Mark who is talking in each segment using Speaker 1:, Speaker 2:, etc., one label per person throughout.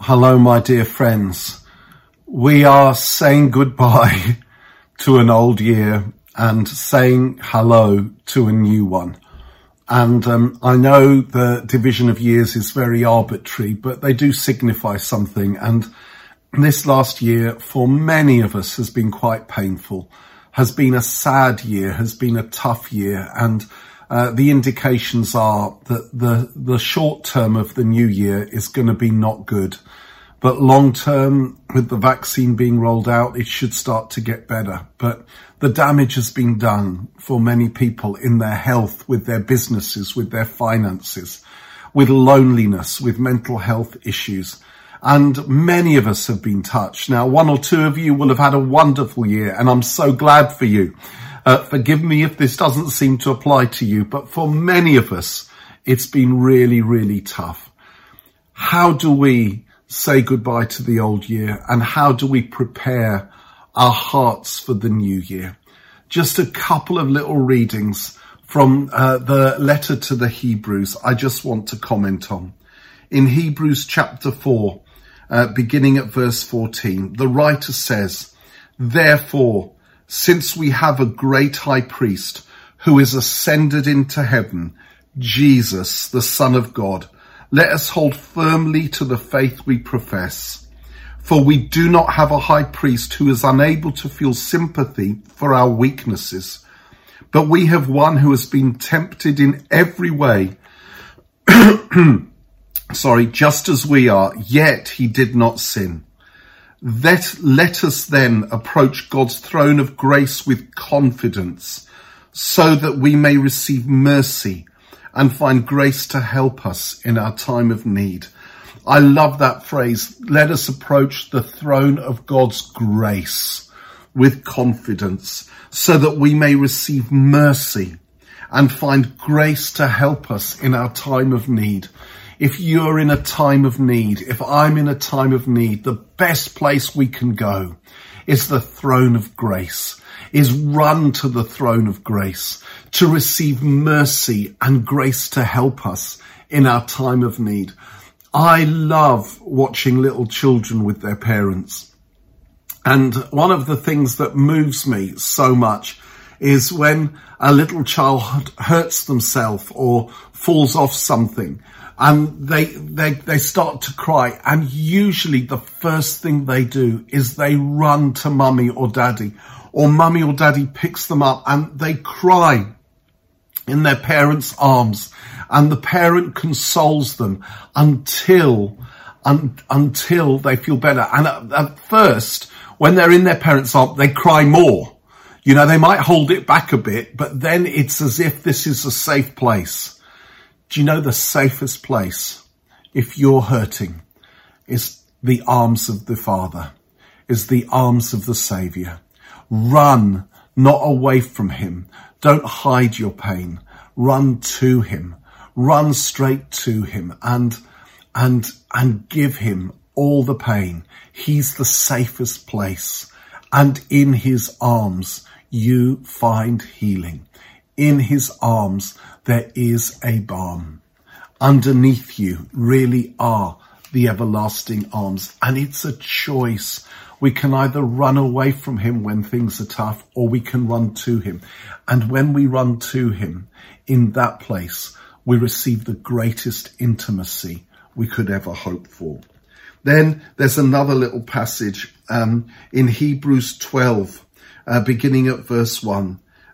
Speaker 1: Hello, my dear friends. We are saying goodbye to an old year and saying hello to a new one. And um, I know the division of years is very arbitrary, but they do signify something. And this last year, for many of us, has been quite painful, has been a sad year, has been a tough year. And uh, the indications are that the, the short term of the new year is going to be not good. But long term, with the vaccine being rolled out, it should start to get better. But the damage has been done for many people in their health, with their businesses, with their finances, with loneliness, with mental health issues. And many of us have been touched. Now, one or two of you will have had a wonderful year and I'm so glad for you. Uh, forgive me if this doesn't seem to apply to you, but for many of us, it's been really, really tough. How do we say goodbye to the old year and how do we prepare our hearts for the new year? Just a couple of little readings from uh, the letter to the Hebrews I just want to comment on. In Hebrews chapter 4, uh, beginning at verse 14, the writer says, Therefore, since we have a great high priest who is ascended into heaven, Jesus, the Son of God, let us hold firmly to the faith we profess. For we do not have a high priest who is unable to feel sympathy for our weaknesses, but we have one who has been tempted in every way, sorry, just as we are, yet he did not sin. Let, let us then approach God's throne of grace with confidence so that we may receive mercy and find grace to help us in our time of need. I love that phrase. Let us approach the throne of God's grace with confidence so that we may receive mercy and find grace to help us in our time of need. If you're in a time of need, if I'm in a time of need, the best place we can go is the throne of grace, is run to the throne of grace to receive mercy and grace to help us in our time of need. I love watching little children with their parents. And one of the things that moves me so much is when a little child hurts themselves or falls off something and they, they, they start to cry. And usually the first thing they do is they run to mummy or daddy or mummy or daddy picks them up and they cry in their parents' arms and the parent consoles them until, un, until they feel better. And at, at first, when they're in their parents' arms, they cry more. You know, they might hold it back a bit, but then it's as if this is a safe place. Do you know the safest place if you're hurting is the arms of the Father, is the arms of the Saviour. Run, not away from Him. Don't hide your pain. Run to Him. Run straight to Him and, and, and give Him all the pain. He's the safest place. And in His arms, you find healing. In His arms, there is a balm. Underneath you really are the everlasting arms. And it's a choice. We can either run away from him when things are tough or we can run to him. And when we run to him in that place, we receive the greatest intimacy we could ever hope for. Then there's another little passage um, in Hebrews 12, uh, beginning at verse 1.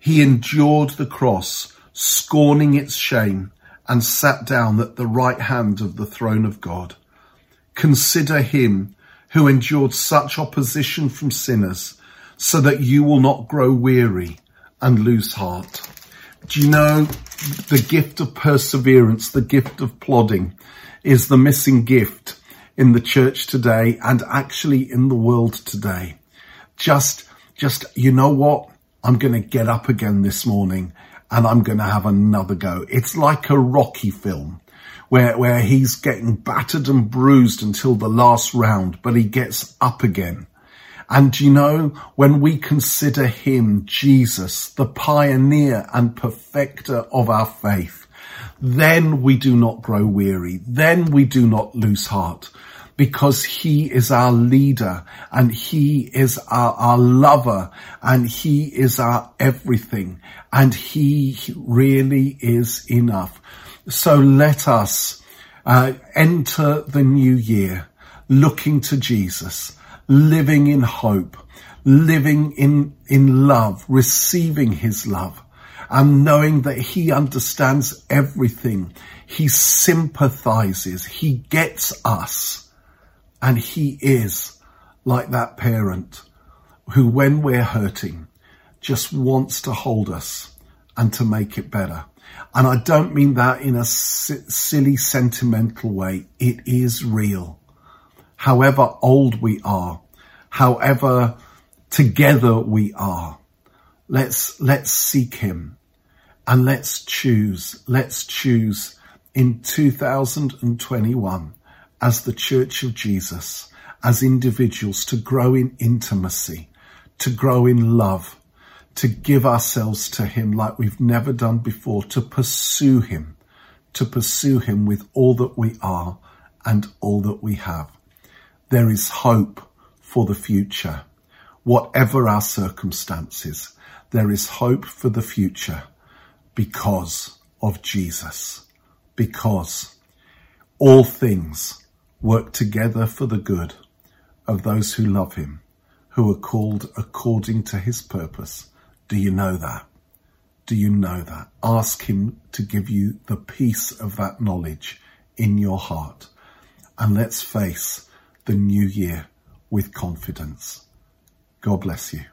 Speaker 1: he endured the cross, scorning its shame, and sat down at the right hand of the throne of God. Consider him who endured such opposition from sinners, so that you will not grow weary and lose heart. Do you know the gift of perseverance, the gift of plodding is the missing gift in the church today and actually in the world today. Just, just, you know what? I'm going to get up again this morning and I'm going to have another go. It's like a Rocky film where, where he's getting battered and bruised until the last round, but he gets up again. And you know, when we consider him, Jesus, the pioneer and perfecter of our faith, then we do not grow weary. Then we do not lose heart because he is our leader and he is our, our lover and he is our everything and he really is enough. So let us uh, enter the new year looking to Jesus, living in hope, living in, in love, receiving his love and knowing that he understands everything. He sympathizes. He gets us and he is like that parent who, when we're hurting, just wants to hold us and to make it better. And I don't mean that in a silly, sentimental way. It is real. However old we are, however together we are, let's, let's seek him and let's choose, let's choose in 2021 as the Church of Jesus, as individuals, to grow in intimacy, to grow in love, to give ourselves to Him like we've never done before, to pursue Him, to pursue Him with all that we are and all that we have. There is hope for the future. Whatever our circumstances, there is hope for the future because of Jesus, because all things work together for the good of those who love him, who are called according to his purpose. Do you know that? Do you know that? Ask him to give you the peace of that knowledge in your heart. And let's face the new year with confidence. God bless you.